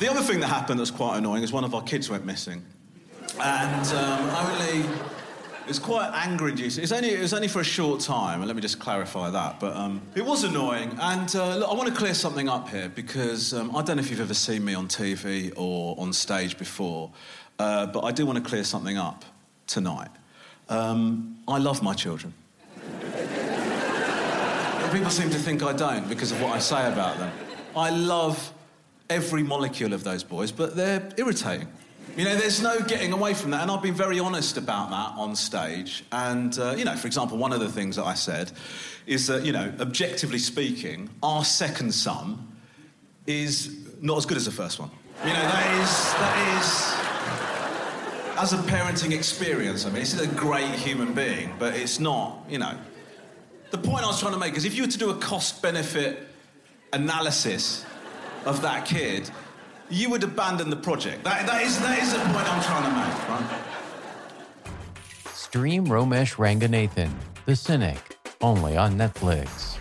The other thing that happened that's quite annoying is one of our kids went missing. And um, only. It's quite anger inducing. It's only, it was only for a short time, and let me just clarify that. But um, it was annoying. And uh, look, I want to clear something up here because um, I don't know if you've ever seen me on TV or on stage before, uh, but I do want to clear something up tonight. Um, I love my children. People seem to think I don't because of what I say about them. I love every molecule of those boys, but they're irritating. You know, there's no getting away from that, and I've been very honest about that on stage. And, uh, you know, for example, one of the things that I said is that, you know, objectively speaking, our second son is not as good as the first one. You know, that is, that is, as a parenting experience, I mean, is a great human being, but it's not, you know. The point I was trying to make is if you were to do a cost benefit analysis of that kid, you would abandon the project. That, that, is, that is the point I'm trying to make, right? Stream Romesh Ranganathan, The Cynic, only on Netflix.